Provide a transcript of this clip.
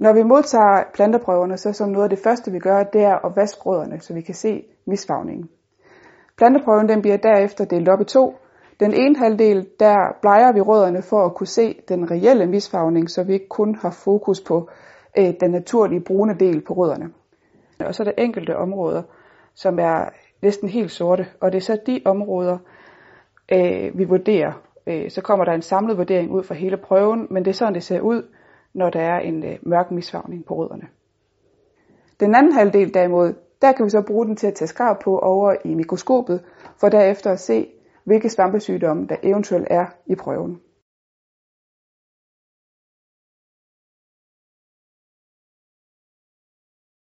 Når vi modtager planteprøverne, så som noget af det første vi gør, det er at vaske rødderne, så vi kan se misfagningen. Planteprøven den bliver derefter delt op i to. Den ene halvdel, der bleger vi rødderne for at kunne se den reelle misfarvning, så vi ikke kun har fokus på øh, den naturlige brune del på rødderne. Og så er der enkelte områder, som er næsten helt sorte, og det er så de områder, øh, vi vurderer. Øh, så kommer der en samlet vurdering ud fra hele prøven, men det er sådan, det ser ud, når der er en øh, mørk misfarvning på rødderne. Den anden halvdel derimod, der kan vi så bruge den til at tage skrab på over i mikroskopet, for derefter at se, hvilke svampesygdomme der eventuelt er i prøven.